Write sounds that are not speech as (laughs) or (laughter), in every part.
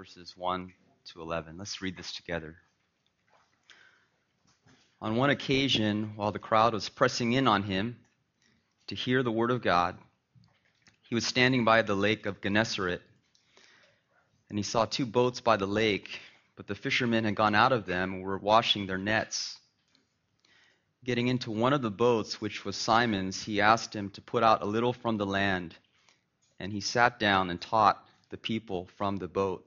verses 1 to 11. Let's read this together. On one occasion, while the crowd was pressing in on him to hear the word of God, he was standing by the lake of Gennesaret, and he saw two boats by the lake, but the fishermen had gone out of them and were washing their nets. Getting into one of the boats, which was Simon's, he asked him to put out a little from the land, and he sat down and taught the people from the boat.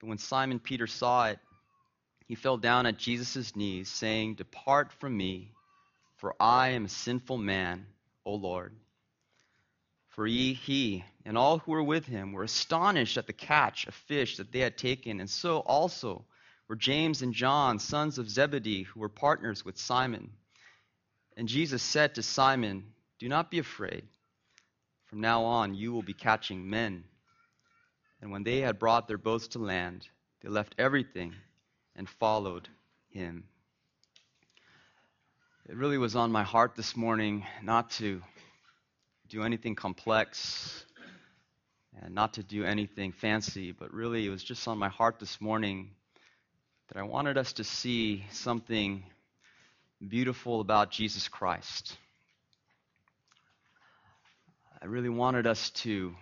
But when Simon Peter saw it, he fell down at Jesus' knees, saying, Depart from me, for I am a sinful man, O Lord. For he, he and all who were with him were astonished at the catch of fish that they had taken, and so also were James and John, sons of Zebedee, who were partners with Simon. And Jesus said to Simon, Do not be afraid. From now on, you will be catching men. And when they had brought their boats to land, they left everything and followed him. It really was on my heart this morning not to do anything complex and not to do anything fancy, but really it was just on my heart this morning that I wanted us to see something beautiful about Jesus Christ. I really wanted us to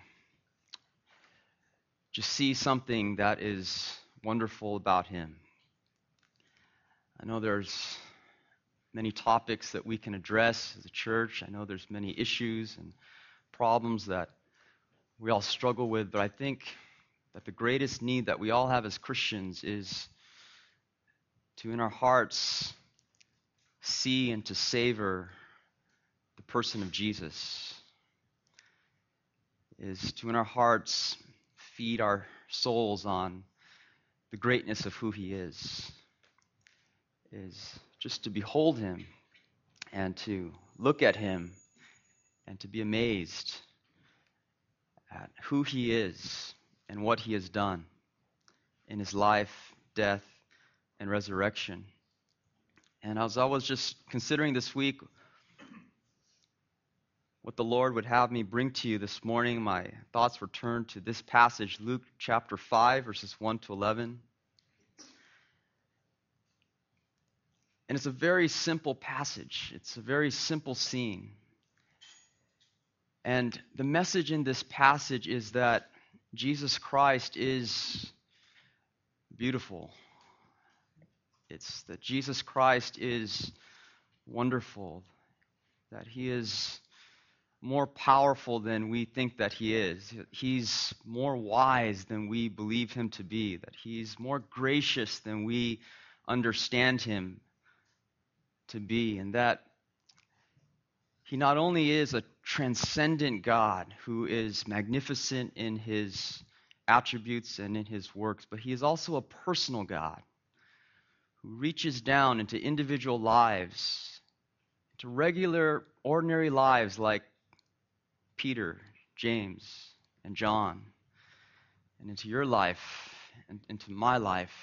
just see something that is wonderful about him. I know there's many topics that we can address as a church. I know there's many issues and problems that we all struggle with, but I think that the greatest need that we all have as Christians is to, in our hearts, see and to savor the person of Jesus. Is to, in our hearts, feed our souls on the greatness of who He is. Is just to behold him and to look at him and to be amazed at who he is and what he has done in his life, death, and resurrection. And as I was just considering this week what the Lord would have me bring to you this morning, my thoughts were turned to this passage, Luke chapter 5, verses 1 to 11. And it's a very simple passage, it's a very simple scene. And the message in this passage is that Jesus Christ is beautiful. It's that Jesus Christ is wonderful, that he is more powerful than we think that he is. He's more wise than we believe him to be, that he's more gracious than we understand him to be, and that he not only is a transcendent God who is magnificent in his attributes and in his works, but he is also a personal God who reaches down into individual lives, into regular, ordinary lives like Peter, James, and John, and into your life, and into my life.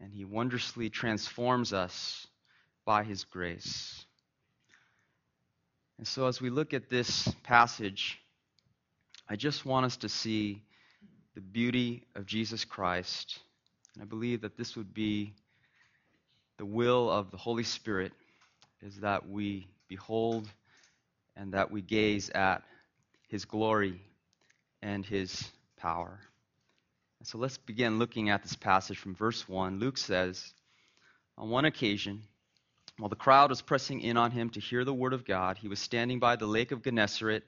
And he wondrously transforms us by his grace. And so, as we look at this passage, I just want us to see the beauty of Jesus Christ. And I believe that this would be the will of the Holy Spirit is that we behold and that we gaze at his glory and his power. So let's begin looking at this passage from verse 1. Luke says, On one occasion, while the crowd was pressing in on him to hear the word of God, he was standing by the lake of Gennesaret,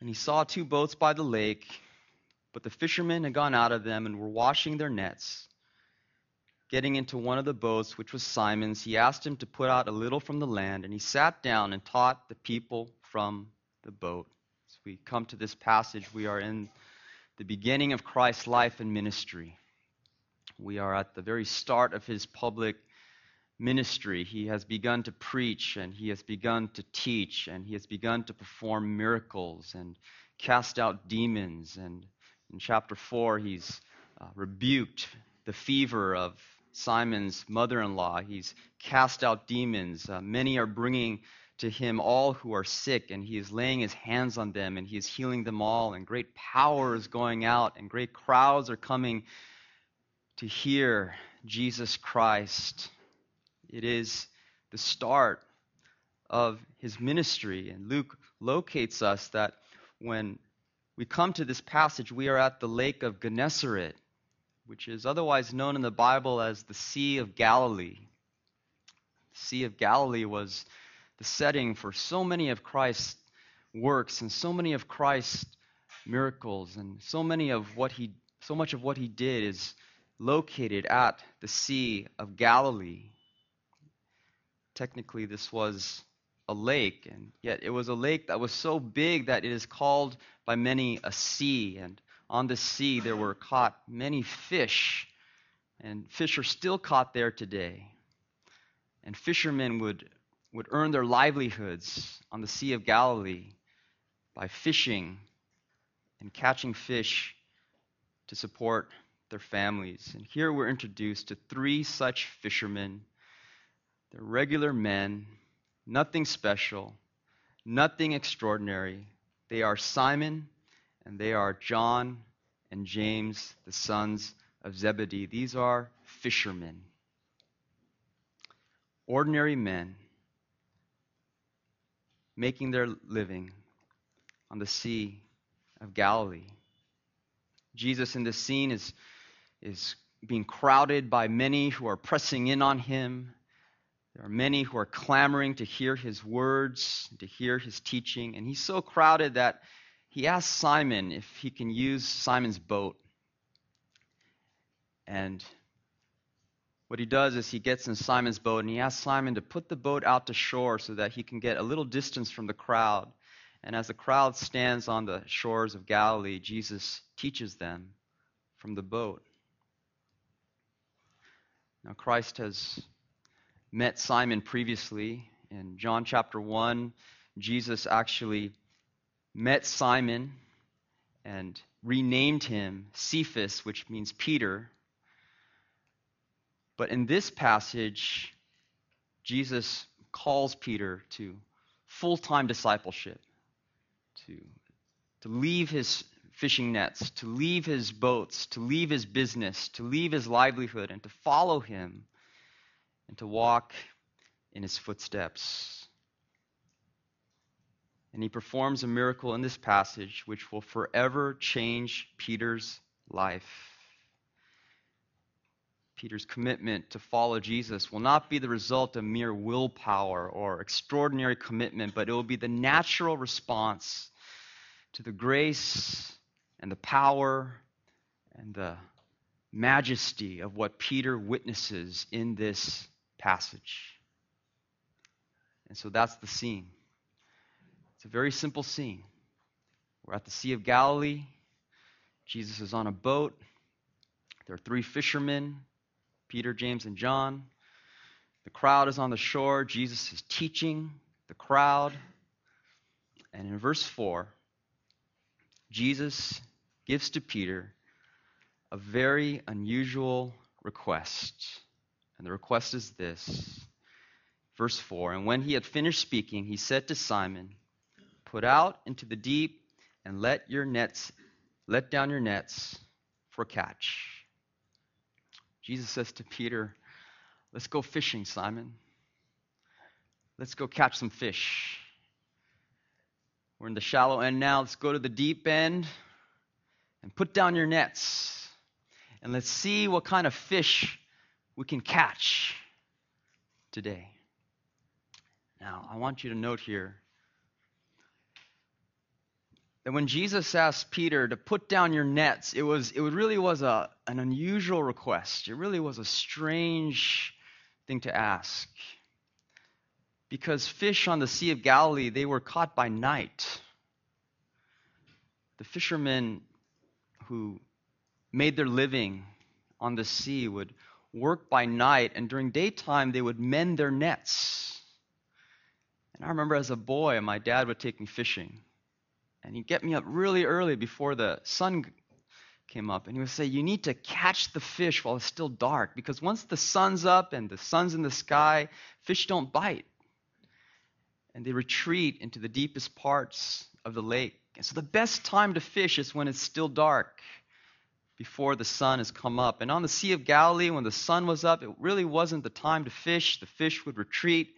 and he saw two boats by the lake, but the fishermen had gone out of them and were washing their nets. Getting into one of the boats, which was Simon's, he asked him to put out a little from the land, and he sat down and taught the people from the boat. So we come to this passage, we are in the beginning of Christ's life and ministry. We are at the very start of his public ministry. He has begun to preach and he has begun to teach and he has begun to perform miracles and cast out demons. And in chapter 4, he's uh, rebuked the fever of Simon's mother in law. He's cast out demons. Uh, many are bringing to him all who are sick, and he is laying his hands on them, and he is healing them all. And great power is going out, and great crowds are coming to hear Jesus Christ. It is the start of his ministry. And Luke locates us that when we come to this passage, we are at the lake of Gennesaret, which is otherwise known in the Bible as the Sea of Galilee. The Sea of Galilee was the setting for so many of Christ's works and so many of Christ's miracles and so many of what he so much of what he did is located at the Sea of Galilee. Technically, this was a lake, and yet it was a lake that was so big that it is called by many a sea. And on the sea, there were caught many fish, and fish are still caught there today. And fishermen would, would earn their livelihoods on the Sea of Galilee by fishing and catching fish to support their families. And here we're introduced to three such fishermen. They're regular men, nothing special, nothing extraordinary. They are Simon and they are John and James, the sons of Zebedee. These are fishermen, ordinary men making their living on the Sea of Galilee. Jesus in this scene is is being crowded by many who are pressing in on him. There are many who are clamoring to hear his words, to hear his teaching. And he's so crowded that he asks Simon if he can use Simon's boat. And what he does is he gets in Simon's boat and he asks Simon to put the boat out to shore so that he can get a little distance from the crowd. And as the crowd stands on the shores of Galilee, Jesus teaches them from the boat. Now, Christ has met Simon previously. In John chapter 1, Jesus actually met Simon and renamed him Cephas, which means Peter. But in this passage, Jesus calls Peter to full time discipleship, to, to leave his fishing nets, to leave his boats, to leave his business, to leave his livelihood, and to follow him and to walk in his footsteps. And he performs a miracle in this passage which will forever change Peter's life. Peter's commitment to follow Jesus will not be the result of mere willpower or extraordinary commitment, but it will be the natural response to the grace and the power and the majesty of what Peter witnesses in this passage. And so that's the scene. It's a very simple scene. We're at the Sea of Galilee. Jesus is on a boat. There are three fishermen Peter, James, and John. The crowd is on the shore. Jesus is teaching the crowd. And in verse 4, Jesus gives to Peter a very unusual request. And the request is this verse 4 And when he had finished speaking, he said to Simon, Put out into the deep and let your nets, let down your nets for catch. Jesus says to Peter, Let's go fishing, Simon. Let's go catch some fish. We're in the shallow end now. Let's go to the deep end and put down your nets and let's see what kind of fish we can catch today. Now, I want you to note here that when Jesus asked Peter to put down your nets, it was it really was a, an unusual request. It really was a strange thing to ask. Because fish on the Sea of Galilee, they were caught by night. the fishermen who made their living on the sea would work by night, and during daytime they would mend their nets. And I remember as a boy, my dad would take me fishing. And he'd get me up really early before the sun came up. And he would say, You need to catch the fish while it's still dark. Because once the sun's up and the sun's in the sky, fish don't bite. And they retreat into the deepest parts of the lake. And so the best time to fish is when it's still dark before the sun has come up. And on the Sea of Galilee, when the sun was up, it really wasn't the time to fish. The fish would retreat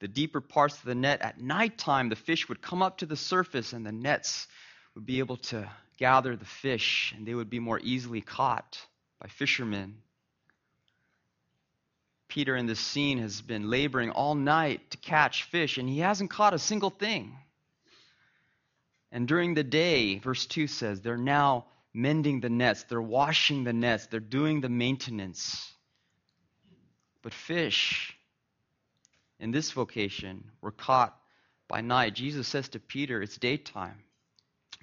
the deeper parts of the net. At nighttime, the fish would come up to the surface and the nets would be able to gather the fish and they would be more easily caught by fishermen. Peter in this scene has been laboring all night to catch fish and he hasn't caught a single thing. And during the day, verse 2 says, they're now mending the nets, they're washing the nets, they're doing the maintenance. But fish in this vocation we were caught by night. Jesus says to Peter, It's daytime,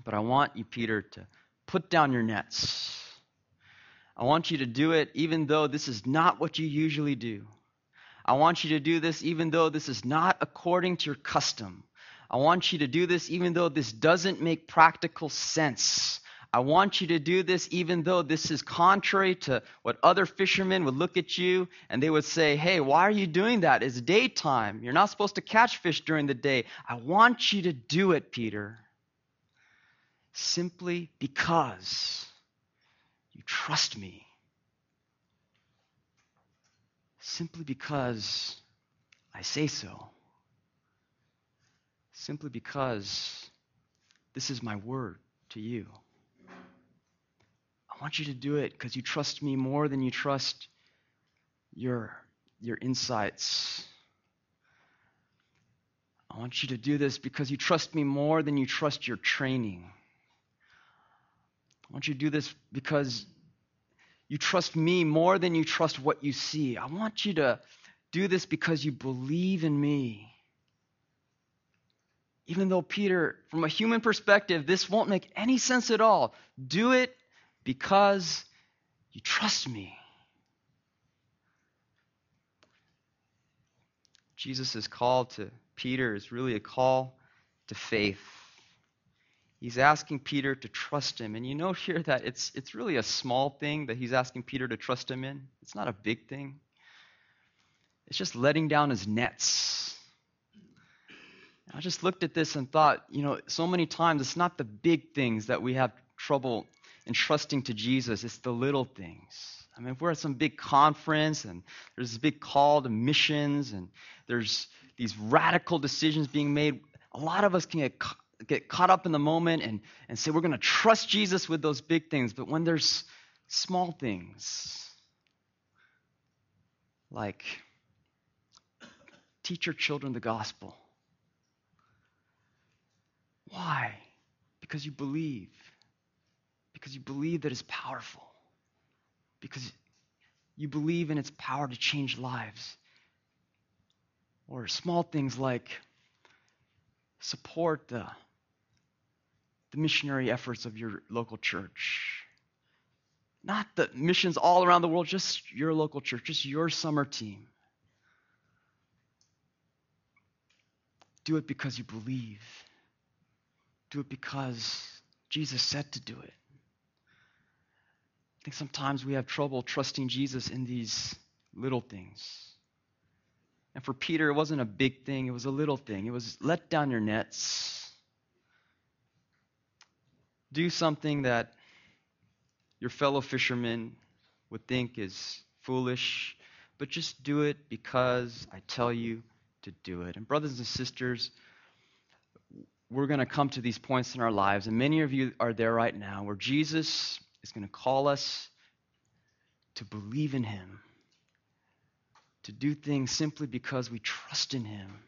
but I want you, Peter, to put down your nets. I want you to do it even though this is not what you usually do. I want you to do this even though this is not according to your custom. I want you to do this even though this doesn't make practical sense. I want you to do this even though this is contrary to what other fishermen would look at you and they would say, Hey, why are you doing that? It's daytime. You're not supposed to catch fish during the day. I want you to do it, Peter, simply because you trust me. Simply because I say so. Simply because this is my word to you. I want you to do it because you trust me more than you trust your, your insights. I want you to do this because you trust me more than you trust your training. I want you to do this because you trust me more than you trust what you see. I want you to do this because you believe in me. Even though, Peter, from a human perspective, this won't make any sense at all, do it because you trust me. Jesus' call to Peter is really a call to faith. He's asking Peter to trust him. And you know here (laughs) that it's, it's really a small thing that he's asking Peter to trust him in. It's not a big thing, it's just letting down his nets. I just looked at this and thought, you know, so many times it's not the big things that we have trouble and trusting to Jesus, it's the little things. I mean, if we're at some big conference and there's this big call to missions and there's these radical decisions being made, a lot of us can get, get caught up in the moment and, and say we're going to trust Jesus with those big things. But when there's small things, like teach your children the gospel. Why? Because you believe because you believe that it's powerful, because you believe in its power to change lives. Or small things like support the, the missionary efforts of your local church. Not the missions all around the world, just your local church, just your summer team. Do it because you believe. Do it because Jesus said to do it. I think sometimes we have trouble trusting Jesus in these little things. And for Peter, it wasn't a big thing, it was a little thing. It was let down your nets. Do something that your fellow fishermen would think is foolish, but just do it because I tell you to do it. And, brothers and sisters, we're going to come to these points in our lives, and many of you are there right now where Jesus is going to call us to believe in Him, to do things simply because we trust in Him.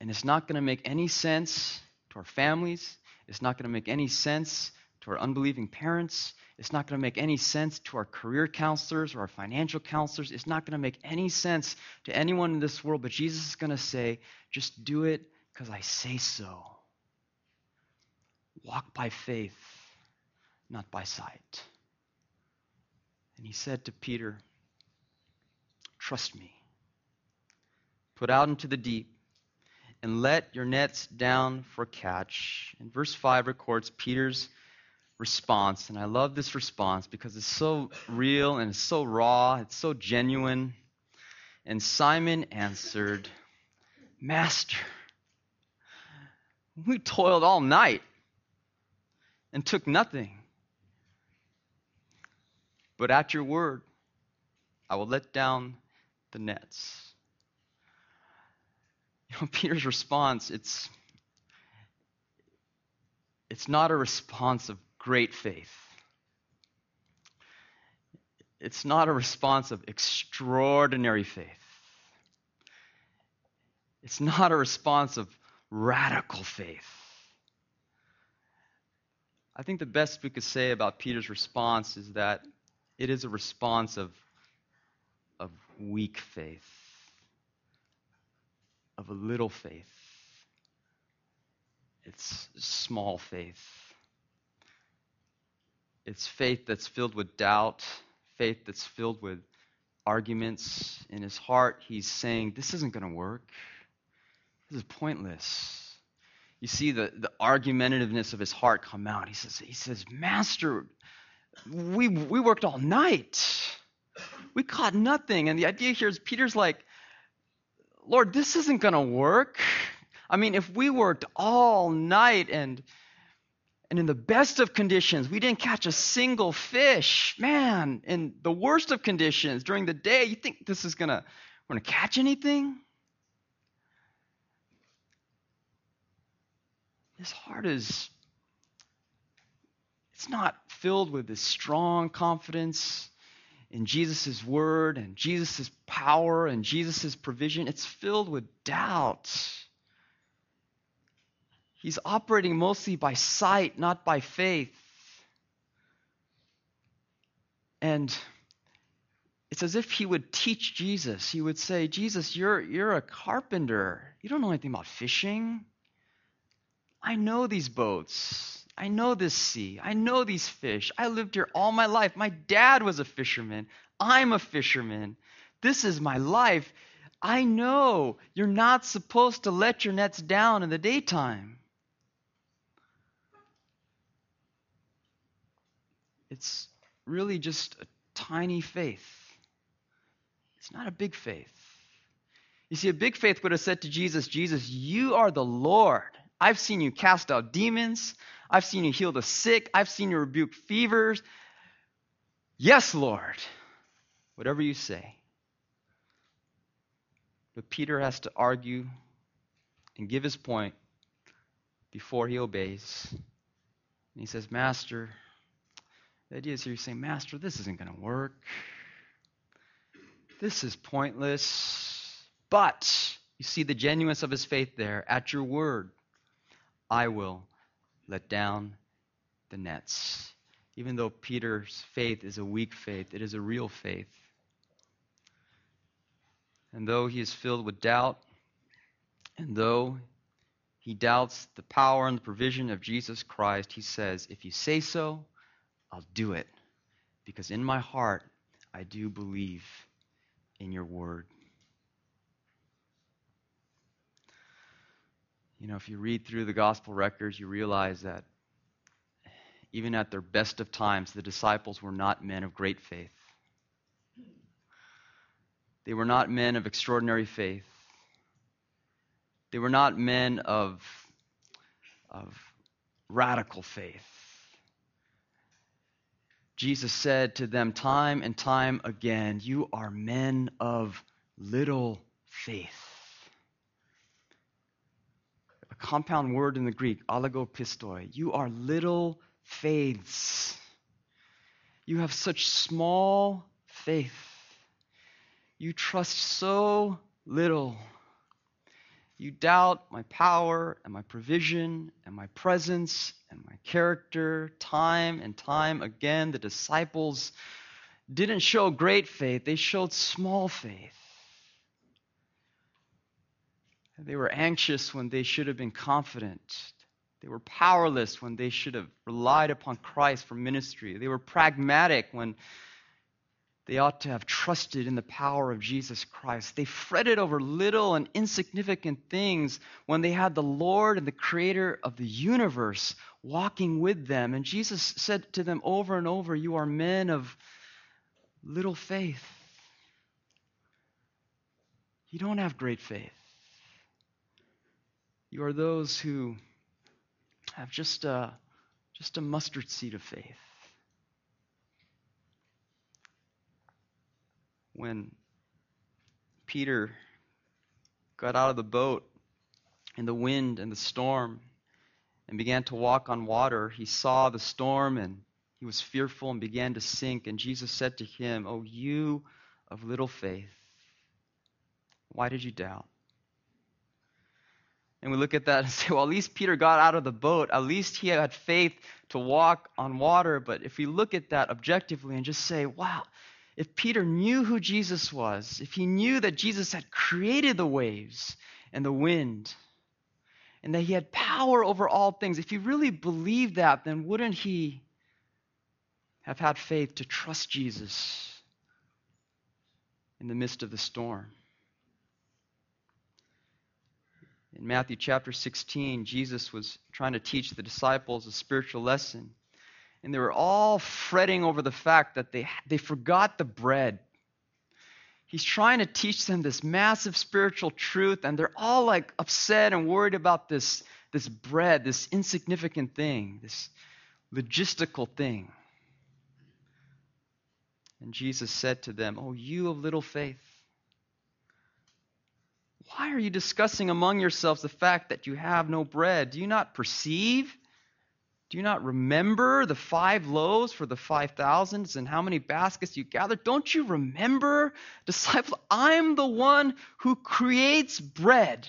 And it's not going to make any sense to our families. It's not going to make any sense to our unbelieving parents. It's not going to make any sense to our career counselors or our financial counselors. It's not going to make any sense to anyone in this world. But Jesus is going to say, just do it because I say so. walk by faith, not by sight. And he said to Peter, Trust me. Put out into the deep and let your nets down for catch. And verse 5 records Peter's response. And I love this response because it's so real and it's so raw, it's so genuine. And Simon answered, Master, we toiled all night and took nothing. But at your word, I will let down the nets. You know, (laughs) Peter's response, it's it's not a response of great faith. It's not a response of extraordinary faith. It's not a response of radical faith. I think the best we could say about Peter's response is that it is a response of, of weak faith, of a little faith. It's small faith. It's faith that's filled with doubt, faith that's filled with arguments. In his heart, he's saying, This isn't going to work. This is pointless. You see the, the argumentativeness of his heart come out. He says, he says, Master, we, we worked all night. We caught nothing. And the idea here is Peter's like, Lord, this isn't going to work. I mean, if we worked all night and and in the best of conditions, we didn't catch a single fish. Man, in the worst of conditions during the day, you think this is gonna we're gonna catch anything? His heart is it's not filled with this strong confidence in Jesus' word and Jesus' power and Jesus' provision. It's filled with doubt. He's operating mostly by sight, not by faith. And it's as if he would teach Jesus. He would say, Jesus, you're, you're a carpenter. You don't know anything about fishing. I know these boats. I know this sea. I know these fish. I lived here all my life. My dad was a fisherman. I'm a fisherman. This is my life. I know you're not supposed to let your nets down in the daytime. It's really just a tiny faith. It's not a big faith. You see, a big faith would have said to Jesus, Jesus, you are the Lord. I've seen you cast out demons. I've seen you heal the sick. I've seen you rebuke fevers. Yes, Lord. Whatever you say. But Peter has to argue and give his point before he obeys. And he says, Master, the idea is here you're saying, Master, this isn't going to work. This is pointless. But you see the genuineness of his faith there. At your word, I will let down the nets. Even though Peter's faith is a weak faith, it is a real faith. And though he is filled with doubt, and though he doubts the power and the provision of Jesus Christ, he says, If you say so, I'll do it because in my heart I do believe in your word. You know, if you read through the gospel records, you realize that even at their best of times, the disciples were not men of great faith. They were not men of extraordinary faith. They were not men of, of radical faith. Jesus said to them time and time again, You are men of little faith. Compound word in the Greek, oligopistoi. You are little faiths. You have such small faith. You trust so little. You doubt my power and my provision and my presence and my character time and time again. The disciples didn't show great faith, they showed small faith. They were anxious when they should have been confident. They were powerless when they should have relied upon Christ for ministry. They were pragmatic when they ought to have trusted in the power of Jesus Christ. They fretted over little and insignificant things when they had the Lord and the Creator of the universe walking with them. And Jesus said to them over and over, You are men of little faith. You don't have great faith. You are those who have just a, just a mustard seed of faith. When Peter got out of the boat in the wind and the storm and began to walk on water, he saw the storm and he was fearful and began to sink. And Jesus said to him, O oh, you of little faith, why did you doubt? And we look at that and (laughs) say, well, at least Peter got out of the boat. At least he had faith to walk on water. But if we look at that objectively and just say, wow, if Peter knew who Jesus was, if he knew that Jesus had created the waves and the wind, and that he had power over all things, if he really believed that, then wouldn't he have had faith to trust Jesus in the midst of the storm? In Matthew chapter 16, Jesus was trying to teach the disciples a spiritual lesson. And they were all fretting over the fact that they, they forgot the bread. He's trying to teach them this massive spiritual truth, and they're all like upset and worried about this, this bread, this insignificant thing, this logistical thing. And Jesus said to them, Oh, you of little faith. Why are you discussing among yourselves the fact that you have no bread? Do you not perceive? Do you not remember the five loaves for the five thousands and how many baskets you gathered? Don't you remember, disciple? I'm the one who creates bread.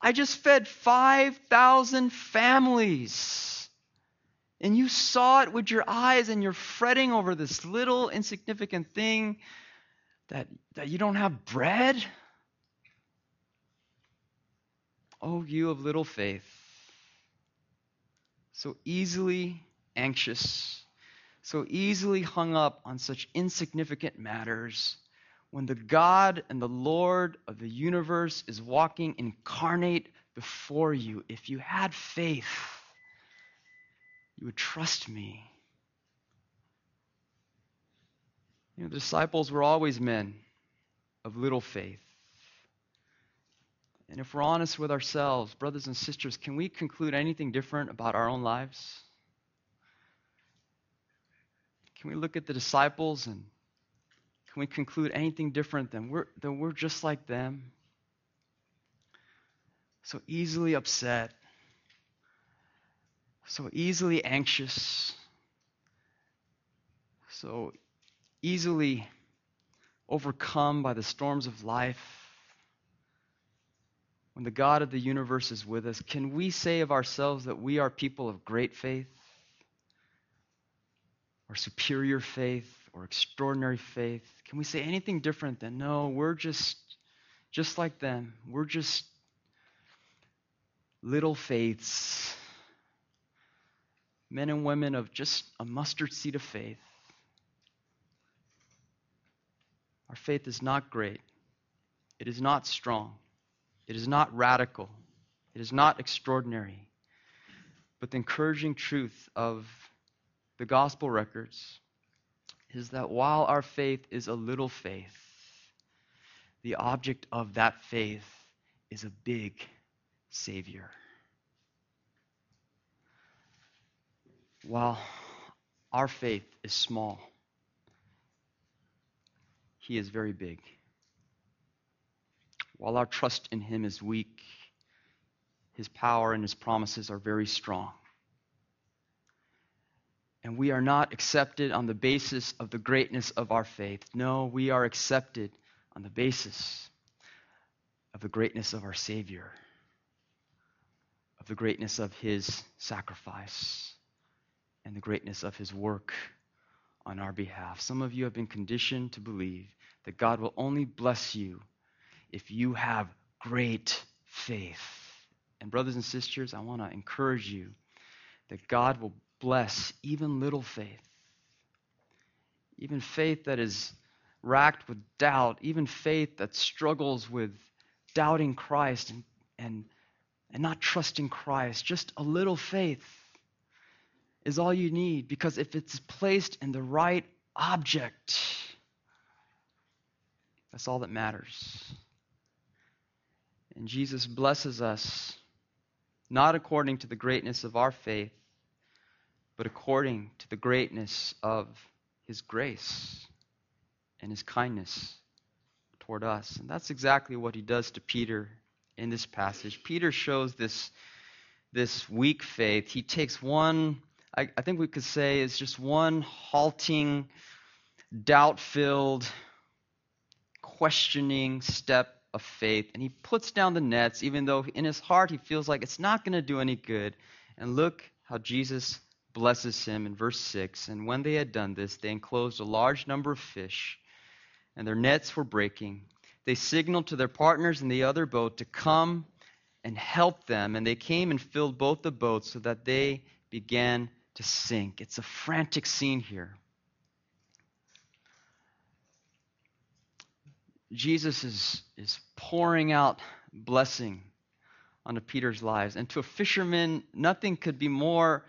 I just fed 5,000 families. And you saw it with your eyes, and you're fretting over this little insignificant thing that, that you don't have bread? Oh, you of little faith, so easily anxious, so easily hung up on such insignificant matters, when the God and the Lord of the universe is walking incarnate before you, if you had faith, you would trust me. You know, the disciples were always men of little faith. And if we're honest with ourselves, brothers and sisters, can we conclude anything different about our own lives? Can we look at the disciples and can we conclude anything different than we're, than we're just like them? So easily upset, so easily anxious, so easily overcome by the storms of life, when the God of the universe is with us, can we say of ourselves that we are people of great faith, or superior faith, or extraordinary faith? Can we say anything different than, no, we're just, just like them. We're just little faiths, men and women of just a mustard seed of faith. Our faith is not great. It is not strong. It is not radical. It is not extraordinary. But the encouraging truth of the gospel records is that while our faith is a little faith, the object of that faith is a big Savior. While our faith is small, he is very big. While our trust in Him is weak, His power and His promises are very strong. And we are not accepted on the basis of the greatness of our faith. No, we are accepted on the basis of the greatness of our Savior, of the greatness of His sacrifice, and the greatness of His work on our behalf. Some of you have been conditioned to believe that God will only bless you if you have great faith. And, brothers and sisters, I want to encourage you that God will bless even little faith, even faith that is racked with doubt, even faith that struggles with doubting Christ and, and, and not trusting Christ. Just a little faith is all you need because if it's placed in the right object, that's all that matters. And Jesus blesses us not according to the greatness of our faith, but according to the greatness of his grace and his kindness toward us. And that's exactly what he does to Peter in this passage. Peter shows this, this weak faith. He takes one, I, I think we could say, is just one halting, doubt filled, questioning step of faith. And he puts down the nets, even though in his heart he feels like it's not going to do any good. And look how Jesus blesses him in verse 6. And when they had done this, they enclosed a large number of fish, and their nets were breaking. They signaled to their partners in the other boat to come and help them. And they came and filled both the boats so that they began to sink. It's a frantic scene here. Jesus is, is pouring out blessing onto Peter's lives. And to a fisherman, nothing could be more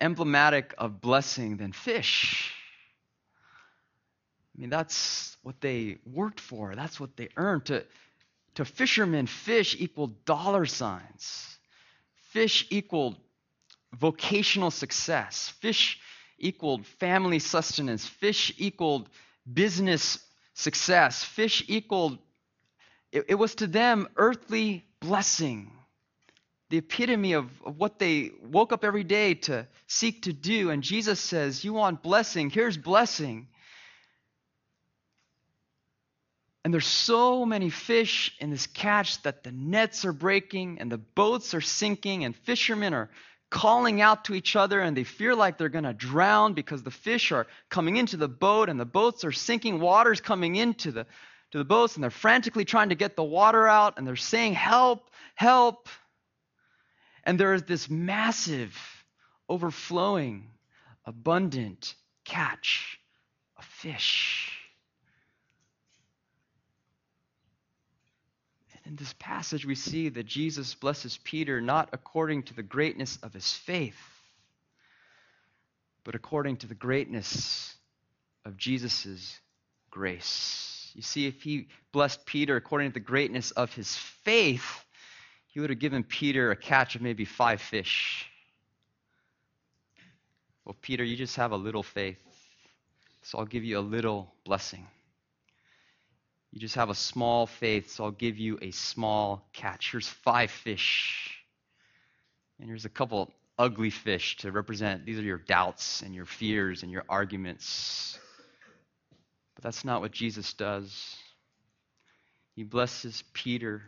emblematic of blessing than fish. I mean, that's what they worked for, that's what they earned. To, to fishermen, fish equaled dollar signs, fish equaled vocational success, fish equaled family sustenance, fish equaled business success. Fish equaled, it, it was to them earthly blessing, the epitome of, of what they woke up every day to seek to do. And Jesus says, You want blessing? Here's blessing. And there's so many fish in this catch that the nets are breaking and the boats are sinking, and fishermen are calling out to each other and they fear like they're going to drown because the fish are coming into the boat and the boats are sinking. Water's coming into the, to the boats and they're frantically trying to get the water out and they're saying, Help, help. And there is this massive, overflowing, abundant catch of fish. In this passage, we see that Jesus blesses Peter not according to the greatness of his faith, but according to the greatness of Jesus' grace. You see, if he blessed Peter according to the greatness of his faith, he would have given Peter a catch of maybe five fish. Well, Peter, you just have a little faith, so I'll give you a little blessing. You just have a small faith, so I'll give you a small catch. Here's five fish. And here's a couple ugly fish to represent these are your doubts and your fears and your arguments. But that's not what Jesus does. He blesses Peter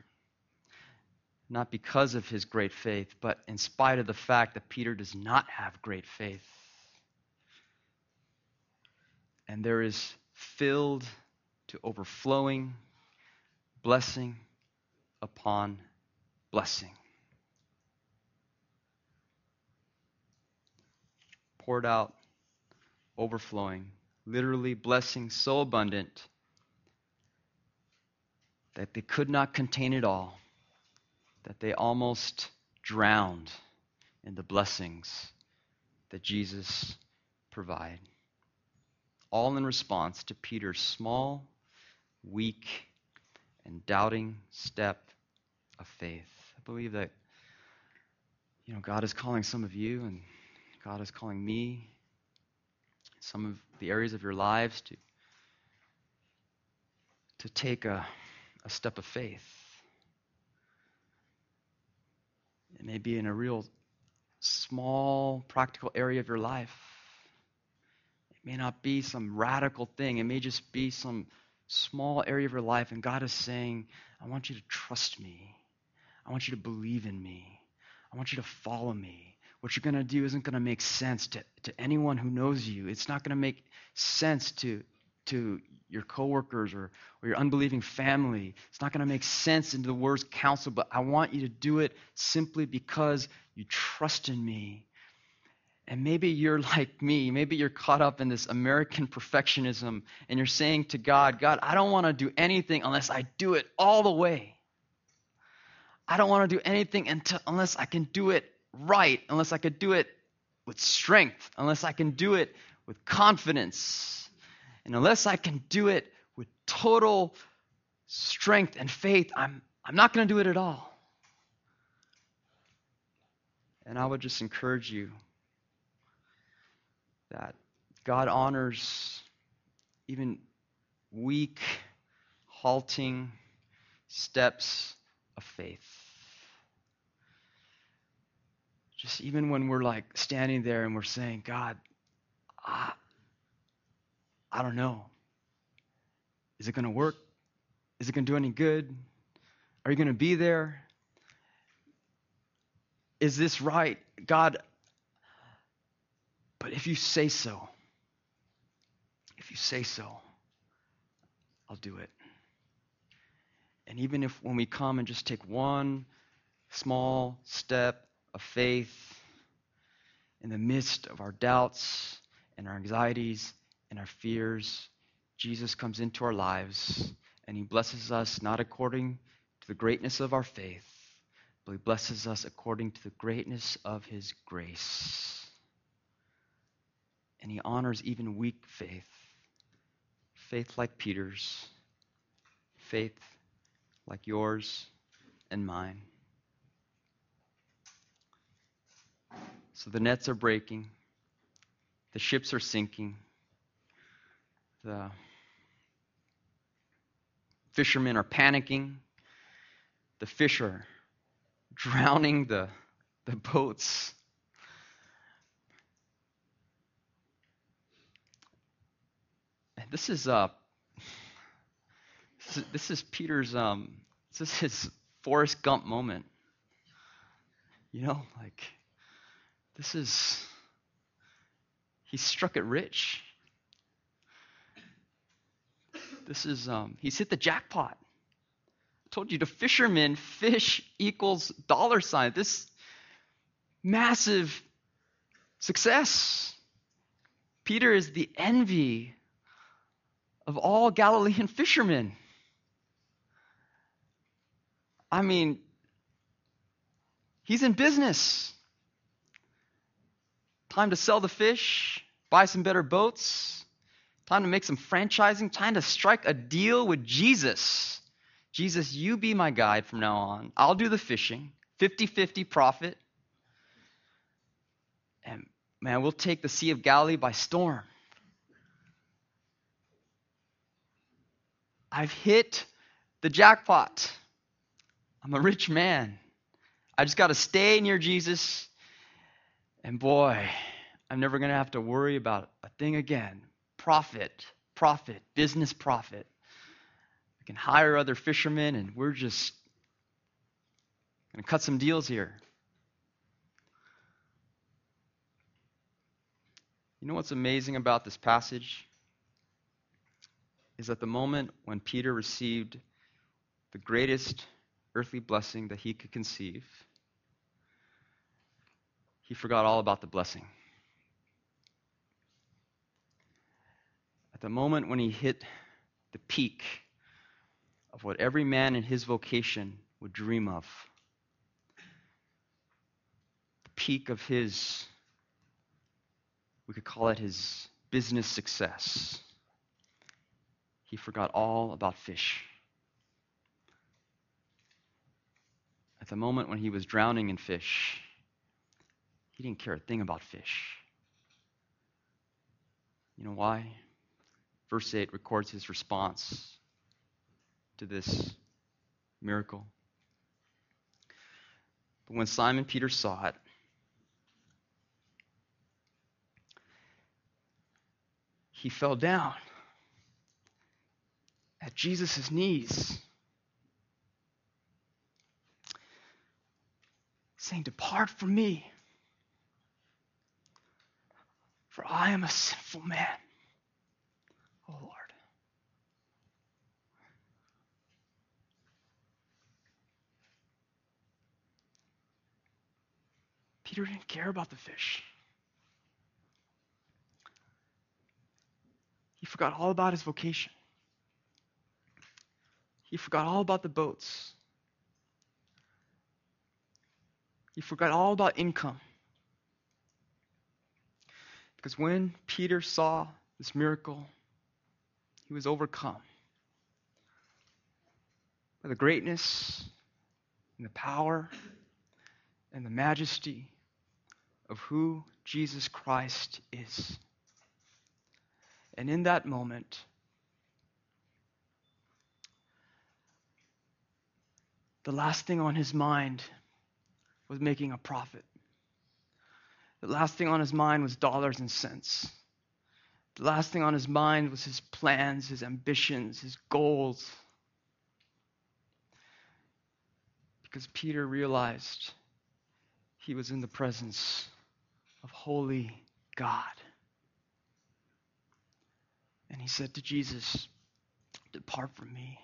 not because of his great faith, but in spite of the fact that Peter does not have great faith. And there is filled to overflowing blessing upon blessing. Poured out, overflowing, literally blessing so abundant that they could not contain it all, that they almost drowned in the blessings that Jesus provided. All in response to Peter's small, weak, and doubting step of faith. I believe that you know God is calling some of you and God is calling me some of the areas of your lives to to take a, a step of faith. It may be in a real small practical area of your life. It may not be some radical thing. It may just be some small area of your life, and God is saying, I want you to trust me. I want you to believe in me. I want you to follow me. What you're going to do isn't going to make sense to, to anyone who knows you. It's not going to make sense to, to your coworkers or, or your unbelieving family. It's not going to make sense into the words counsel, but I want you to do it simply because you trust in me. And maybe you're (laughs) like me. Maybe you're caught up in this American perfectionism and you're saying to God, God, I don't want to do anything unless I do it all the way. I don't want to do anything until, unless I can do it right, unless I could do it with strength, unless I can do it with confidence, and unless I can do it with total strength and faith, I'm, I'm not going to do it at all. And I would just encourage you that God honors even weak, halting steps of faith. Just even when we're like standing there and we're saying, God, I, I don't know. Is it going to work? Is it going to do any good? Are you going to be there? Is this right? God, but if you say so, if you say so, I'll do it. And even if when we come and just take one small step of faith in the midst of our doubts and our anxieties and our fears, Jesus comes into our lives and he blesses us not according to the greatness of our faith, but he blesses us according to the greatness of his grace and he honors even weak faith. Faith like Peter's, faith like yours and mine. So the nets are breaking, the ships are sinking, the fishermen are panicking, the fish are drowning the, the boats. This is uh, this is, this is Peter's um, this is his Forrest Gump moment. You know, like this is he struck it rich. This is um, he's hit the jackpot. I told you the fishermen fish equals dollar sign. This massive success. Peter is the envy of all Galilean (laughs) fishermen. I mean, he's in business. Time to sell the fish, buy some better boats, time to make some franchising, time to strike a deal with Jesus. Jesus, you be my guide from now on. I'll do the fishing, 50 50 profit. And man, we'll take the Sea of Galilee by storm. I've hit the jackpot. I'm a rich man. I just got to stay near Jesus. And boy, I'm never going to have to worry about a thing again. Profit, profit, business profit. I can hire other fishermen, and we're just going to cut some deals here. You know what's amazing about this passage? Is at the moment when Peter received the greatest earthly blessing that he could conceive, he forgot all about the blessing. At the moment when he hit the peak of what every man in his vocation would dream of, the peak of his, we could call it his business success he forgot all about fish. At the moment when he was drowning in fish, he didn't care a thing about fish. You know why? Verse 8 records his response to this miracle. But when Simon Peter saw it, he fell down at Jesus' knees, saying, Depart from me, for I am a sinful man, O Lord. Peter didn't care about the fish. He forgot all about his vocation. He forgot all about the boats. He forgot all about income. Because when Peter saw this miracle, he was overcome by the greatness and the power and the majesty of who Jesus Christ is. And in that moment, the last thing on his mind was making a profit. The last thing on his mind was dollars and cents. The last thing on his mind was his plans, his ambitions, his goals. Because Peter realized he was in the presence of holy God. And he said to Jesus, Depart from me,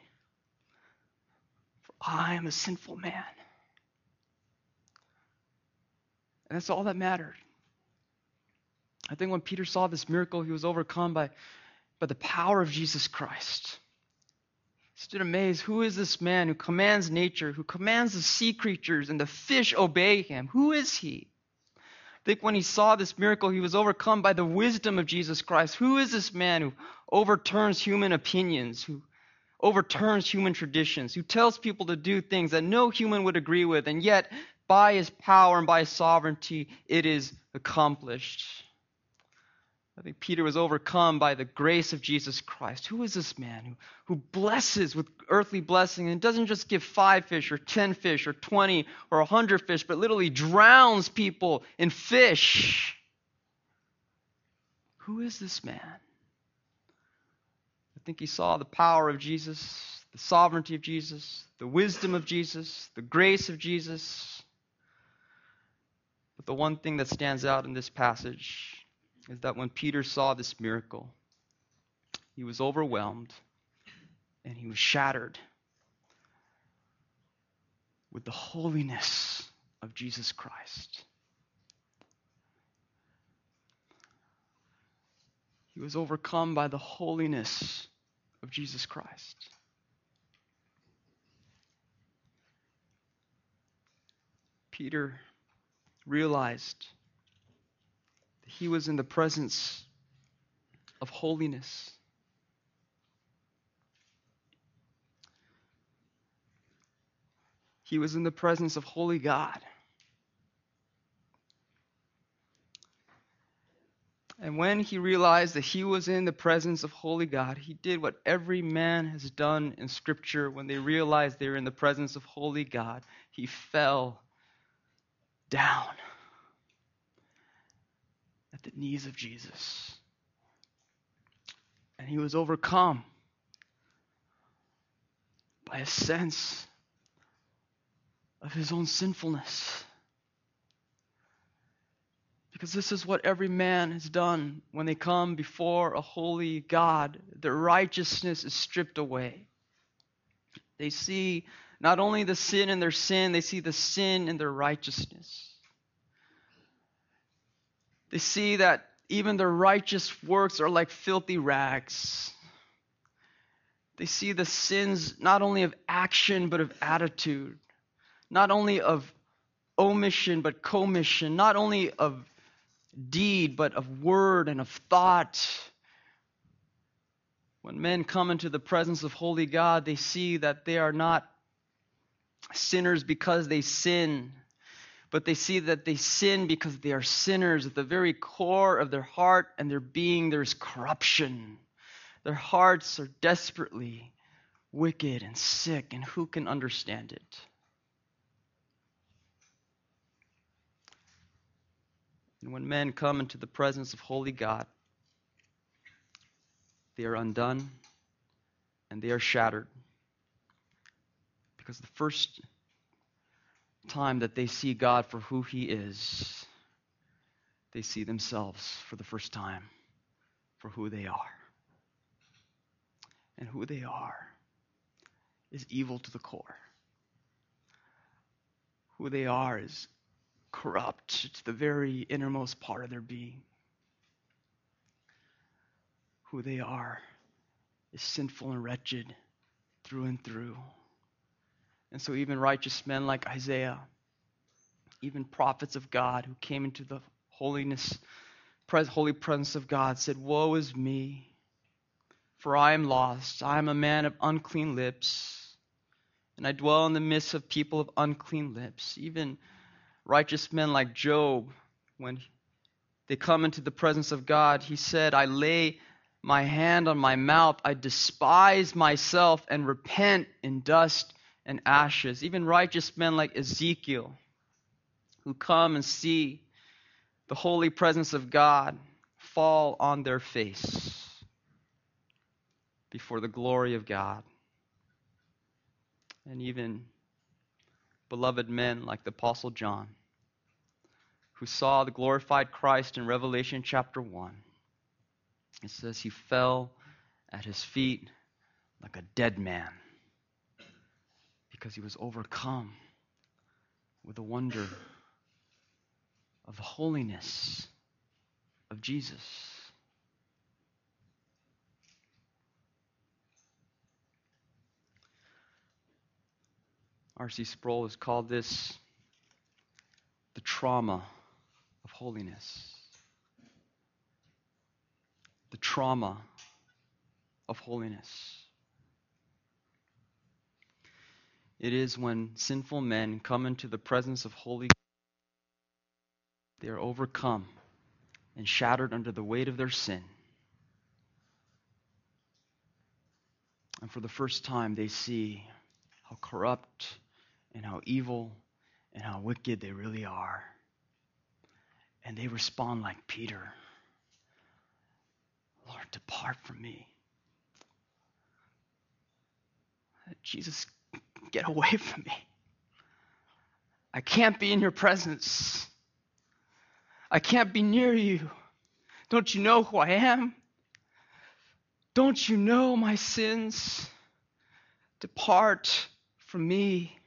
I am a sinful man. And that's all that mattered. I think when Peter saw this miracle, he was overcome by, by the power of Jesus Christ. He stood amazed. Who is this man who commands nature, who commands the sea creatures and the fish obey him? Who is he? I think when he saw this miracle, he was overcome by the wisdom of Jesus Christ. Who is this man who overturns human opinions, who overturns human traditions, who tells people to do things that no human would agree with, and yet by his power and by his sovereignty, it is accomplished. I think Peter was overcome by the grace of Jesus Christ. Who is this man who, who blesses with earthly blessing and doesn't just give five fish or ten fish or twenty or a hundred fish, but literally drowns people in fish? Who is this man? I think he saw the power of Jesus, the sovereignty of Jesus, the wisdom of Jesus, the grace of Jesus. But the one thing that stands out in this passage is that when Peter saw this miracle, he was overwhelmed and he was shattered with the holiness of Jesus Christ. He was overcome by the holiness of Jesus Christ. Peter realized that he was in the presence of holiness. He was in the presence of holy God. And when he realized that he was in the presence of holy God, he did what every man has done in Scripture when they realize they're in the presence of holy God. He fell down at the knees of Jesus. And he was overcome by a sense of his own sinfulness. Because this is what every man has done when they come before a holy God. Their righteousness is stripped away. They see not only the sin in their sin, they see the sin in their righteousness. They see that even their righteous works are like filthy rags. They see the sins not only of action, but of attitude, not only of omission, but commission, not only of deed, but of word and of thought. When men come into the presence of holy God, they see that they are not sinners because they sin, but they see that they sin because they are sinners. At the very core of their heart and their being, there's corruption. Their hearts are desperately wicked and sick, and who can understand it? And when men come into the presence of holy God, they are undone and they are shattered. Because the first time that they see God for who He is, they see themselves for the first time for who they are. And who they are is evil to the core. Who they are is corrupt to the very innermost part of their being. Who they are is sinful and wretched through and through. And so, even righteous men like Isaiah, even prophets of God who came into the holiness, holy presence of God, said, Woe is me, for I am lost. I am a man of unclean lips, and I dwell in the midst of people of unclean lips. Even righteous men like Job, when they come into the presence of God, he said, I lay my hand on my mouth, I despise myself and repent in dust and ashes. Even righteous men like Ezekiel, who come and see the holy presence of God, fall on their face before the glory of God. And even beloved men like the Apostle John, who saw the glorified Christ in Revelation chapter 1. It says he fell at his feet like a dead man because he was overcome with the wonder of the holiness of Jesus. R.C. Sproul has called this the trauma of holiness. The trauma of holiness. It is when sinful men come into the presence of holy they are overcome and shattered under the weight of their sin. And for the first time, they see how corrupt and how evil and how wicked they really are. And they respond like Peter Lord, depart from me. Jesus, get away (laughs) from me. I can't be in your presence. I can't be near you. Don't you know who I am? Don't you know my sins? Depart from me,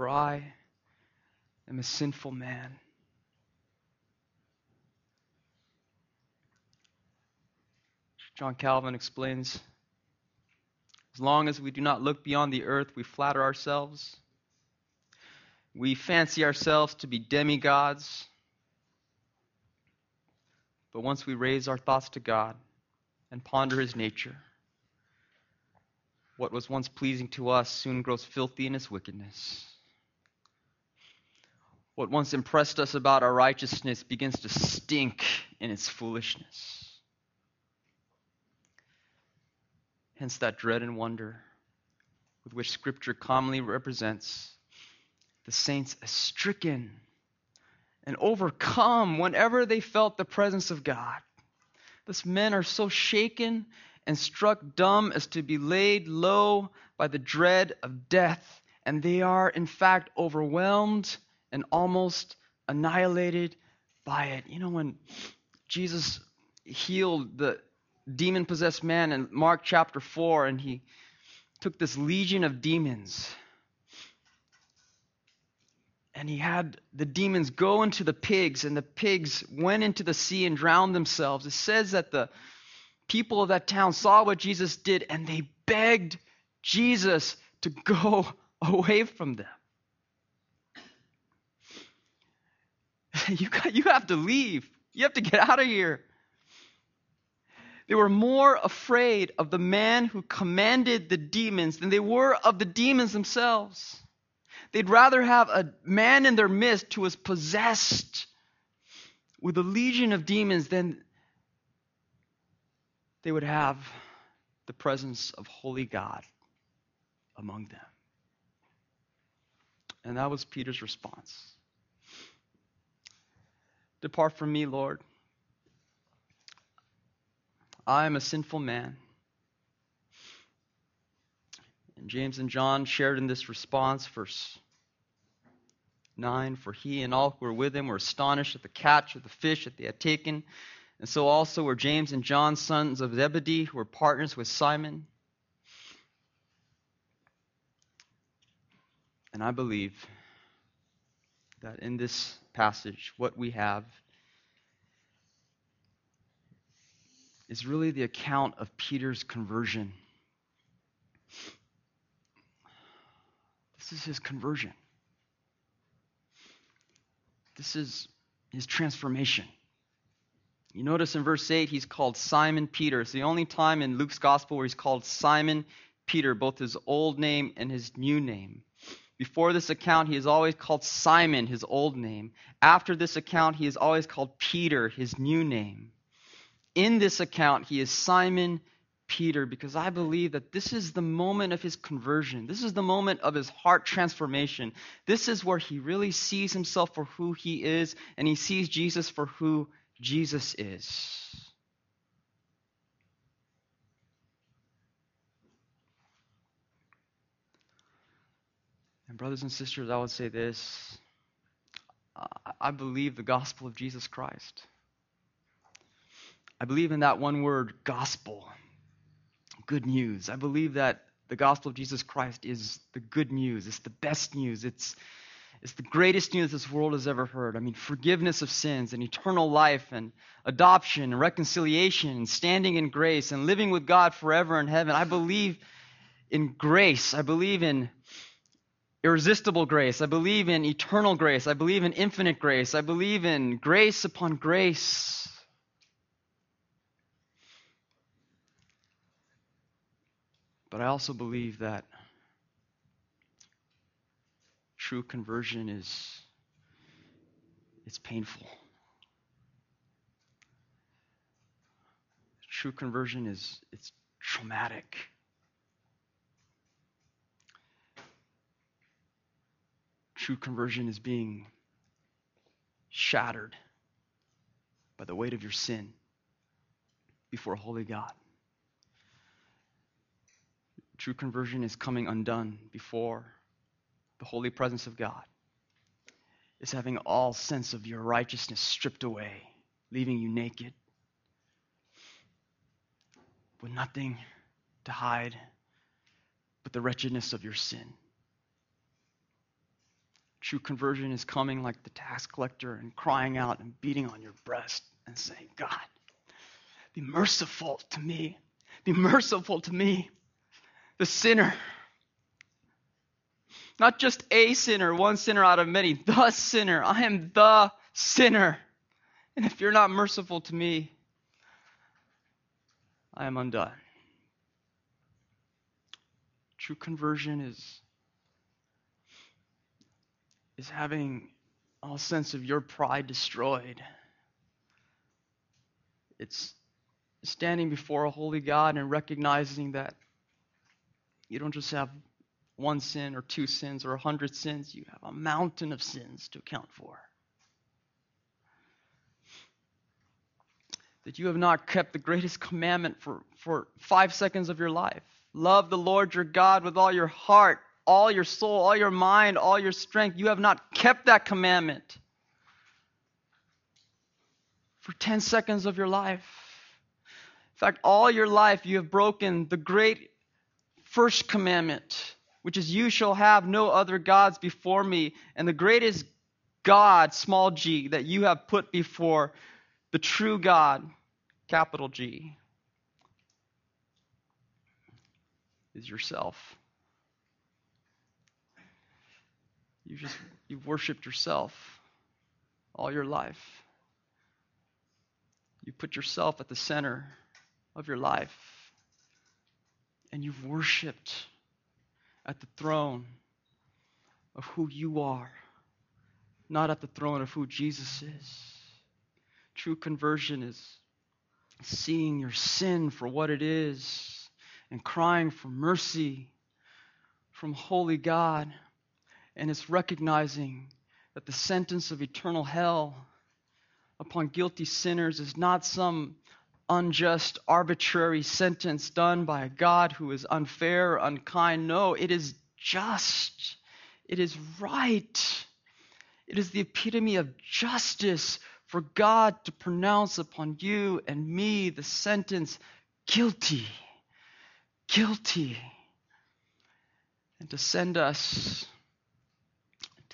for I am a sinful man. John Calvin explains as long as we do not look beyond the earth, we flatter ourselves. We fancy ourselves to be demigods. But once we raise our thoughts to God and ponder His nature, what was once pleasing to us soon grows filthy in its wickedness. What once impressed us about our righteousness begins to stink in its foolishness. Hence, that dread and wonder with which Scripture commonly represents the saints as stricken and overcome whenever they felt the presence of God. These men are so shaken and struck dumb as to be laid low by the dread of death, and they are, in fact, overwhelmed and almost annihilated by it. You know, when Jesus healed the demon possessed man in Mark chapter 4, and he took this legion of demons and he had the demons go into the pigs, and the pigs went into the sea and drowned themselves. It says that the people of that town saw what Jesus did, and they begged Jesus to go (laughs) away from them. (laughs) You, got, you have to leave. You have to get out of here. They were more afraid of the man who commanded the demons than they were of the demons themselves. They'd rather have a man in their midst who was possessed with a legion of demons than they would have the presence of holy God among them. And that was Peter's response Depart from me, Lord. I am a sinful man. And James and John shared in this response, verse 9 For he and all who were with him were astonished at the catch of the fish that they had taken. And so also were James and John, sons of Zebedee, who were partners with Simon. And I believe that in this passage, what we have is really the account of Peter's conversion. This is his conversion. This is his transformation. You notice in verse 8, he's called Simon Peter. It's the only time in Luke's gospel where he's called Simon Peter, both his old name and his new name. Before this account, he is always called Simon, his old name. After this account, he is always called Peter, his new name. In this account, he is Simon Peter because I believe that this is the moment of his conversion. This is the moment of his heart transformation. This is where he really sees himself for who he is and he sees Jesus for who Jesus is. And, brothers and sisters, I would say this I believe the gospel of Jesus Christ. I believe in that one word, gospel, good news. I believe that the gospel of Jesus Christ is the good news. It's the best news. It's, it's the greatest news this world has ever heard. I mean, forgiveness of sins and eternal life and adoption and reconciliation and standing in grace and living with God forever in heaven. I believe in grace. I believe in irresistible grace. I believe in eternal grace. I believe in infinite grace. I believe in grace upon grace. But I also believe that true conversion is it's painful. True conversion is it's traumatic. True conversion is being shattered by the weight of your sin before a holy God. True conversion is coming undone before the holy presence of God. It's having all sense of your righteousness stripped away, leaving you naked with nothing to hide but the wretchedness of your sin. True conversion is coming like the tax collector and crying out and beating on your breast and saying, God, be merciful to me. Be merciful to me, the sinner. Not just a sinner, one sinner out of many, the sinner. I am the sinner. And if you're not merciful to me, I am undone. True conversion is is having all sense of your pride destroyed. It's standing before a holy God and recognizing that you don't just have one sin or two sins or a hundred sins, you have a mountain of sins to account for. That you have not kept the greatest commandment for, for five seconds of your life. Love the Lord your God with all your heart, all your soul, all your mind, all your strength. You have not kept that commandment for 10 seconds of your life. In fact, all your life you have broken the great first commandment, which is, You shall have no other gods before me. And the greatest God, small g, that you have put before the true God, capital G, is yourself. You just you've worshiped yourself all your life. You put yourself at the center of your life. And you've worshiped at the throne of who you are, not at the throne of who Jesus is. True conversion is seeing your sin for what it is and crying for mercy from holy God and it's recognizing that the sentence of eternal hell upon guilty sinners is not some unjust, arbitrary sentence done by a God who is unfair or unkind. No, it is just. It is right. It is the epitome of justice for God to pronounce upon you and me the sentence guilty, guilty, and to send us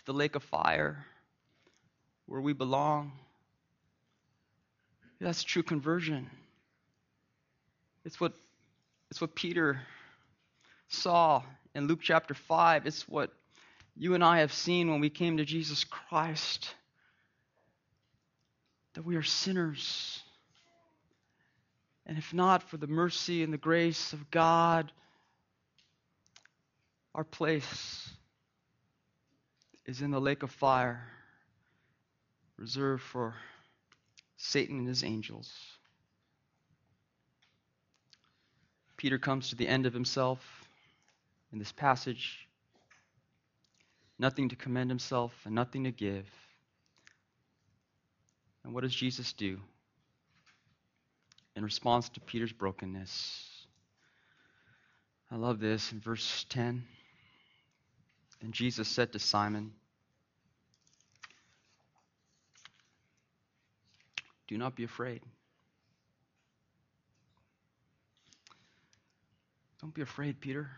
the lake of fire where we belong. That's true conversion. It's what, it's what Peter saw in Luke chapter 5. It's what you and I have seen when we came to Jesus Christ that we are sinners. And if not for the mercy and the grace of God, our place is in the lake of fire reserved for Satan and his angels. Peter comes to the end of himself in this passage. Nothing to commend himself and nothing to give. And what does Jesus do in response to Peter's brokenness? I love this in verse 10. And Jesus said to Simon, Do not be afraid. Don't be afraid, Peter.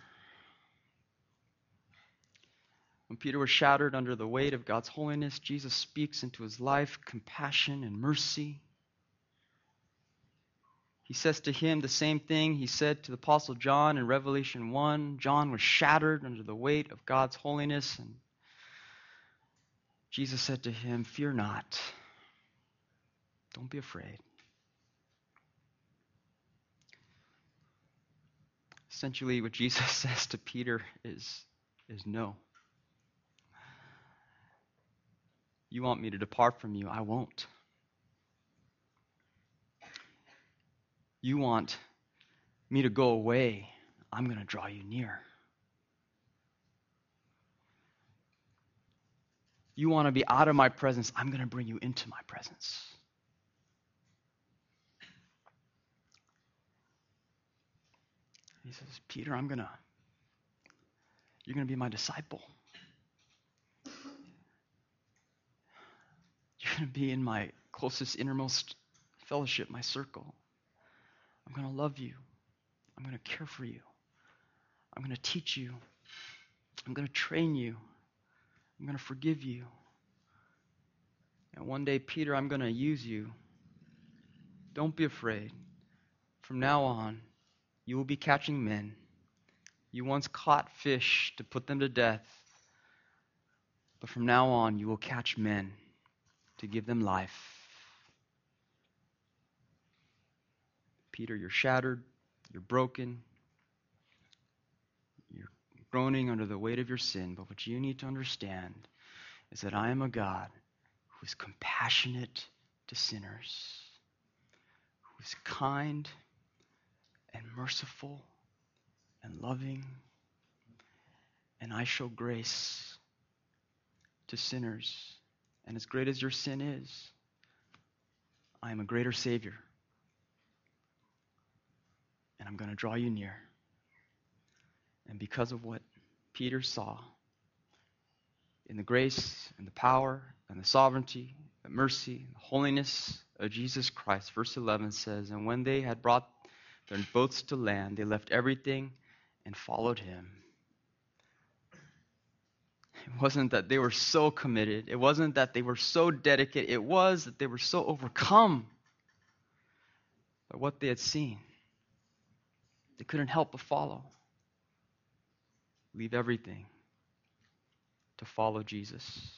When Peter was shattered under the weight of God's holiness, Jesus speaks into his life compassion and mercy. He says to him the same thing he said to the Apostle John in Revelation 1. John was shattered under the weight of God's holiness, and Jesus said to him, Fear not. Don't be afraid. Essentially, what Jesus (laughs) says to Peter is, is no. You want me to depart from you? I won't. You want me to go away? I'm going to draw you near. You want to be out of my presence? I'm going to bring you into my presence. He says, Peter, I'm going to, you're going to be my disciple. You're going to be in my closest, innermost fellowship, my circle. I'm going to love you. I'm going to care for you. I'm going to teach you. I'm going to train you. I'm going to forgive you. And one day, Peter, I'm going to use you. Don't be afraid. From now on, you will be catching men. You once caught fish to put them to death, but from now on, you will catch men to give them life. Peter, you're shattered, you're broken, you're groaning under the weight of your sin, but what you need to understand is that I am a God who is compassionate to sinners, who is kind and merciful and loving, and I show grace to sinners. And as great as your sin is, I am a greater Savior. And I'm going to draw you near. And because of what Peter saw in the grace and the power and the sovereignty, the mercy, the holiness of Jesus Christ, verse 11 says, And when they had brought their boats to land. They left everything and followed him. It wasn't that they were so committed. It wasn't that they were so dedicated. It was that they were so overcome by what they had seen. They couldn't help but follow. Leave everything to follow Jesus.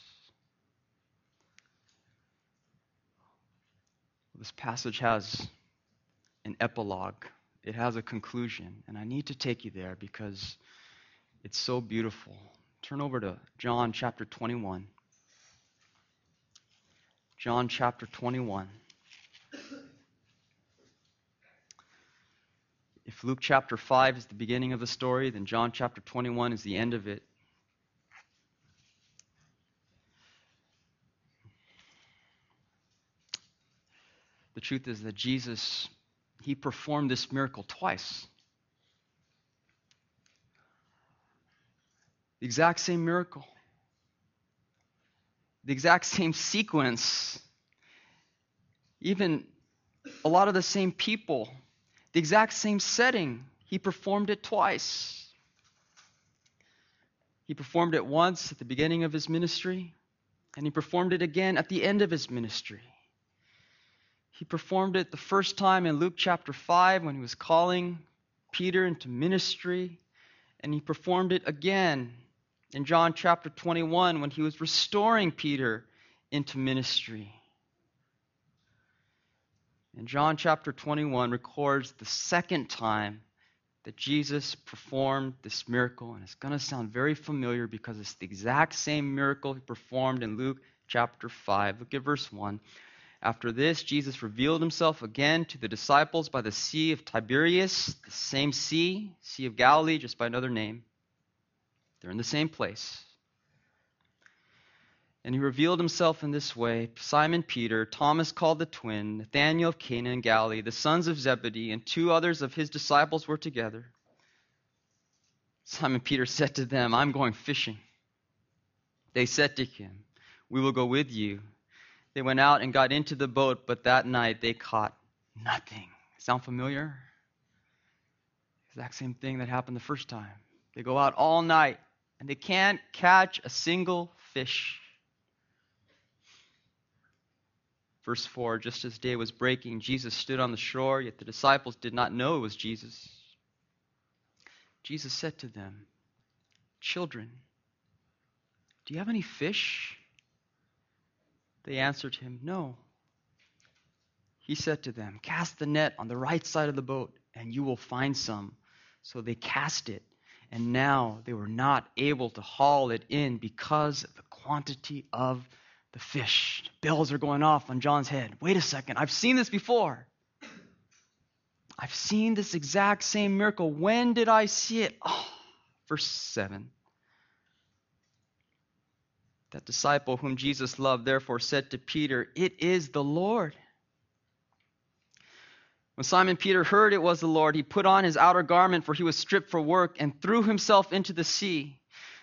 This passage has an epilogue it has a conclusion. And I need to take you there because it's so beautiful. Turn over to John chapter 21. John chapter 21. If Luke chapter 5 is the beginning of the story, then John chapter 21 is the end of it. The truth is that Jesus he performed this miracle twice. The exact same miracle, the exact same sequence, even a lot of the same people, the exact same setting. He performed it twice. He performed it once at the beginning of his ministry, And he performed it again at the end of his ministry. He performed it the first time in Luke chapter 5 when he was calling Peter into ministry. And he performed it again in John chapter 21 when he was restoring Peter into ministry. And John chapter 21 records the second time that Jesus performed this miracle. And it's going to sound very familiar because it's the exact same miracle he performed in Luke chapter 5. Look at verse 1. After this, Jesus revealed himself again to the disciples by the Sea of Tiberias, the same sea, Sea of Galilee, just by another name. They're in the same place. And he revealed himself in this way Simon Peter, Thomas called the twin, Nathanael of Cana in Galilee, the sons of Zebedee, and two others of his disciples were together. Simon Peter said to them, I'm going fishing. They said to him, We will go with you. They went out and got into the boat, but that night they caught nothing. Sound familiar? Exact same thing that happened the first time. They go out all night and they can't catch a single fish. Verse 4 Just as day was breaking, Jesus stood on the shore, yet the disciples did not know it was Jesus. Jesus said to them, Children, do you have any fish? They answered him, No. He said to them, Cast the net on the right side of the boat, and you will find some. So they cast it, and now they were not able to haul it in because of the quantity of the fish. Bells are going off on John's head. Wait a second, I've seen this before. I've seen this exact same miracle. When did I see it? Oh, verse 7. That disciple whom Jesus loved therefore said to Peter, It is the Lord. When Simon Peter heard it was the Lord, he put on his outer garment, for he was stripped for work, and threw himself into the sea.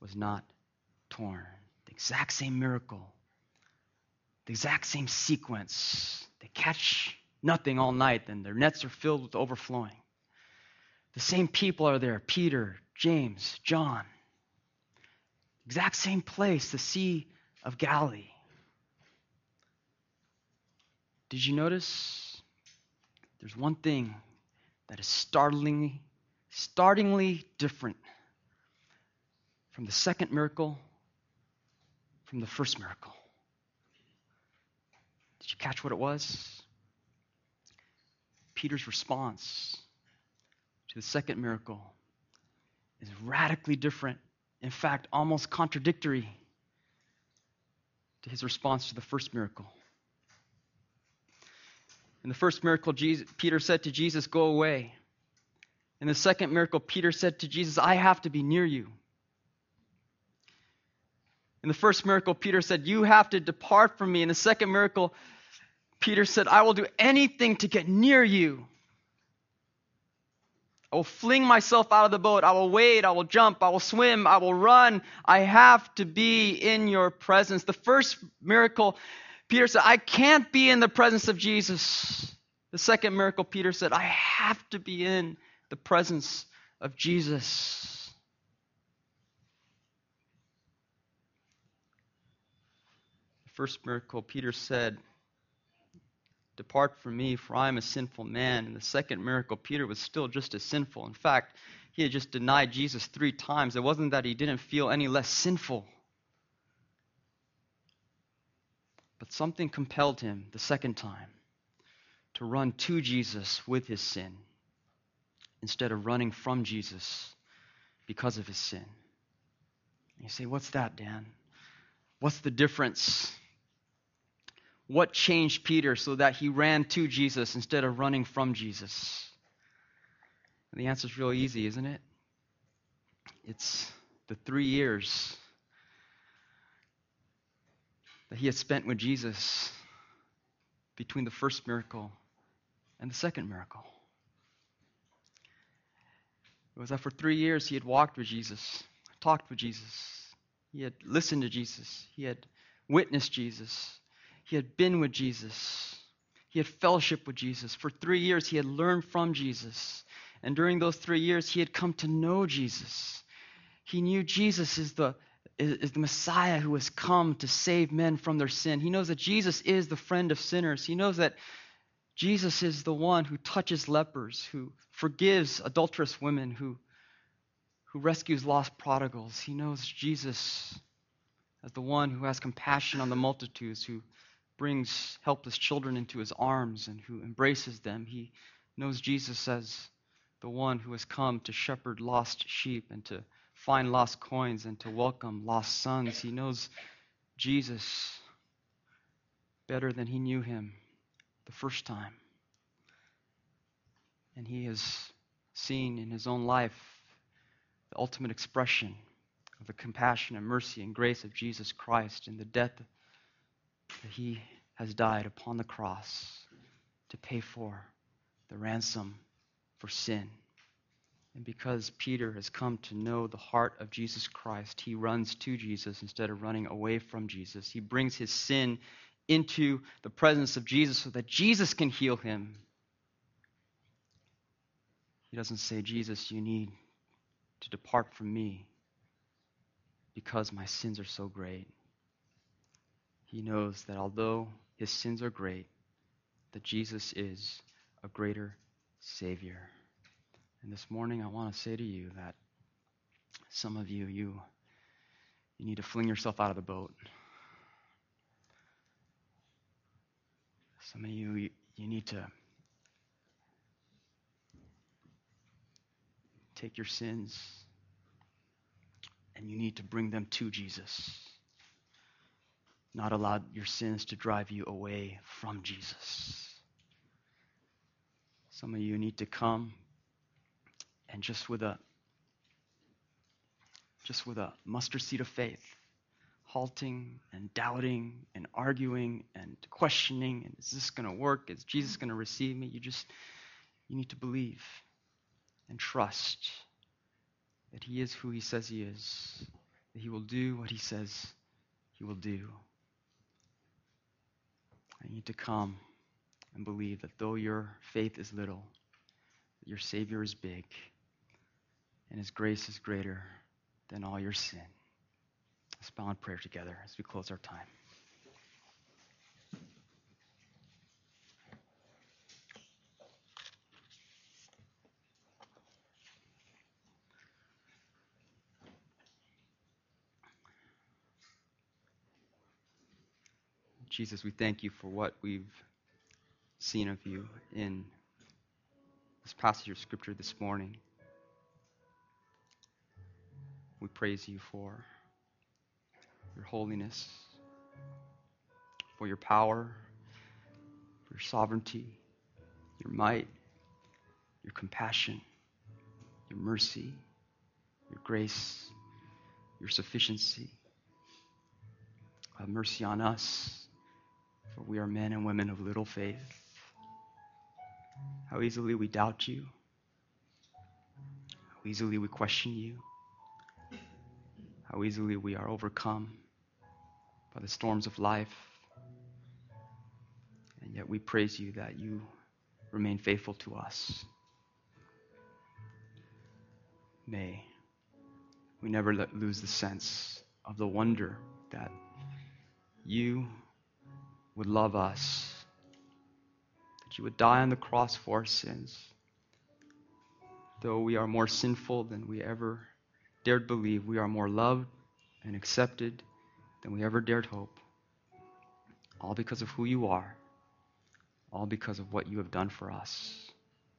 was not torn. The exact same miracle, the exact same sequence. They catch nothing all night, then their nets are filled with overflowing. The same people are there Peter, James, John. Exact same place, the Sea of Galilee. Did you notice? There's one thing that is startlingly, startlingly different from the second miracle, from the first miracle. Did you catch what it was? Peter's response to the second miracle is radically different, in fact, almost contradictory to his response to the first miracle. In the first miracle, Jesus, Peter said to Jesus, Go away. In the second miracle, Peter said to Jesus, I have to be near you. In the first miracle, Peter said, You have to depart from me. In the second miracle, Peter said, I will do anything to get near you. I will fling myself out of the boat. I will wade. I will jump. I will swim. I will run. I have to be in your presence. The first miracle, Peter said, I can't be in the presence of Jesus. The second miracle, Peter said, I have to be in the presence of Jesus. First miracle, Peter said, Depart from me, for I am a sinful man. In the second miracle, Peter was still just as sinful. In fact, he had just denied Jesus three times. It wasn't that he didn't feel any less sinful. But something compelled him the second time to run to Jesus with his sin instead of running from Jesus because of his sin. You say, What's that, Dan? What's the difference? What changed Peter so that he ran to Jesus instead of running from Jesus? And the answer is real easy, isn't it? It's the three years that he had spent with Jesus between the first miracle and the second miracle. It was that for three years he had walked with Jesus, talked with Jesus, he had listened to Jesus, he had witnessed Jesus, he had been with Jesus, he had fellowship with Jesus. For three years he had learned from Jesus. And during those three years, he had come to know Jesus. He knew Jesus is the, is the Messiah who has come to save men from their sin. He knows that Jesus is the friend of sinners. He knows that Jesus is the one who touches lepers, who forgives adulterous women, who, who rescues lost prodigals. He knows Jesus as the one who has compassion on the multitudes, who brings helpless children into his arms and who embraces them. He knows Jesus as the one who has come to shepherd lost sheep and to find lost coins and to welcome lost sons. He knows Jesus better than he knew him the first time. And he has seen in his own life the ultimate expression of the compassion and mercy and grace of Jesus Christ in the death that he has died upon the cross to pay for the ransom for sin. And because Peter has come to know the heart of Jesus Christ, he runs to Jesus instead of running away from Jesus. He brings his sin into the presence of Jesus so that Jesus can heal him. He doesn't say, Jesus, you need to depart from me because my sins are so great. He knows that although his sins are great, that Jesus is a greater Savior. And this morning I want to say to you that some of you, you, you need to fling yourself out of the boat. Some of you, you, you need to take your sins and you need to bring them to Jesus. Not allow your sins to drive you away from Jesus. Some of you need to come and just with a just with a mustard seed of faith, halting and doubting and arguing and questioning and is this going to work? Is Jesus going to receive me? You just you need to believe and trust that he is who he says he is, that he will do what he says he will do. I need to come and believe that though your faith is little, your Savior is big, and His grace is greater than all your sin. Let's bow in prayer together as we close our time. Jesus, we thank you for what we've seen of you in this passage of Scripture this morning. We praise you for your holiness, for your power, for your sovereignty, your might, your compassion, your mercy, your grace, your sufficiency. Have mercy on us, for we are men and women of little faith. How easily we doubt you, how easily we question you how easily we are overcome by the storms of life. And yet we praise you that you remain faithful to us. May we never let, lose the sense of the wonder that you would love us, that you would die on the cross for our sins. Though we are more sinful than we ever dared believe we are more loved and accepted than we ever dared hope. All because of who you are, all because of what you have done for us.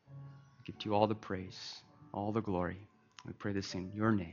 We give to you all the praise, all the glory. We pray this in your name.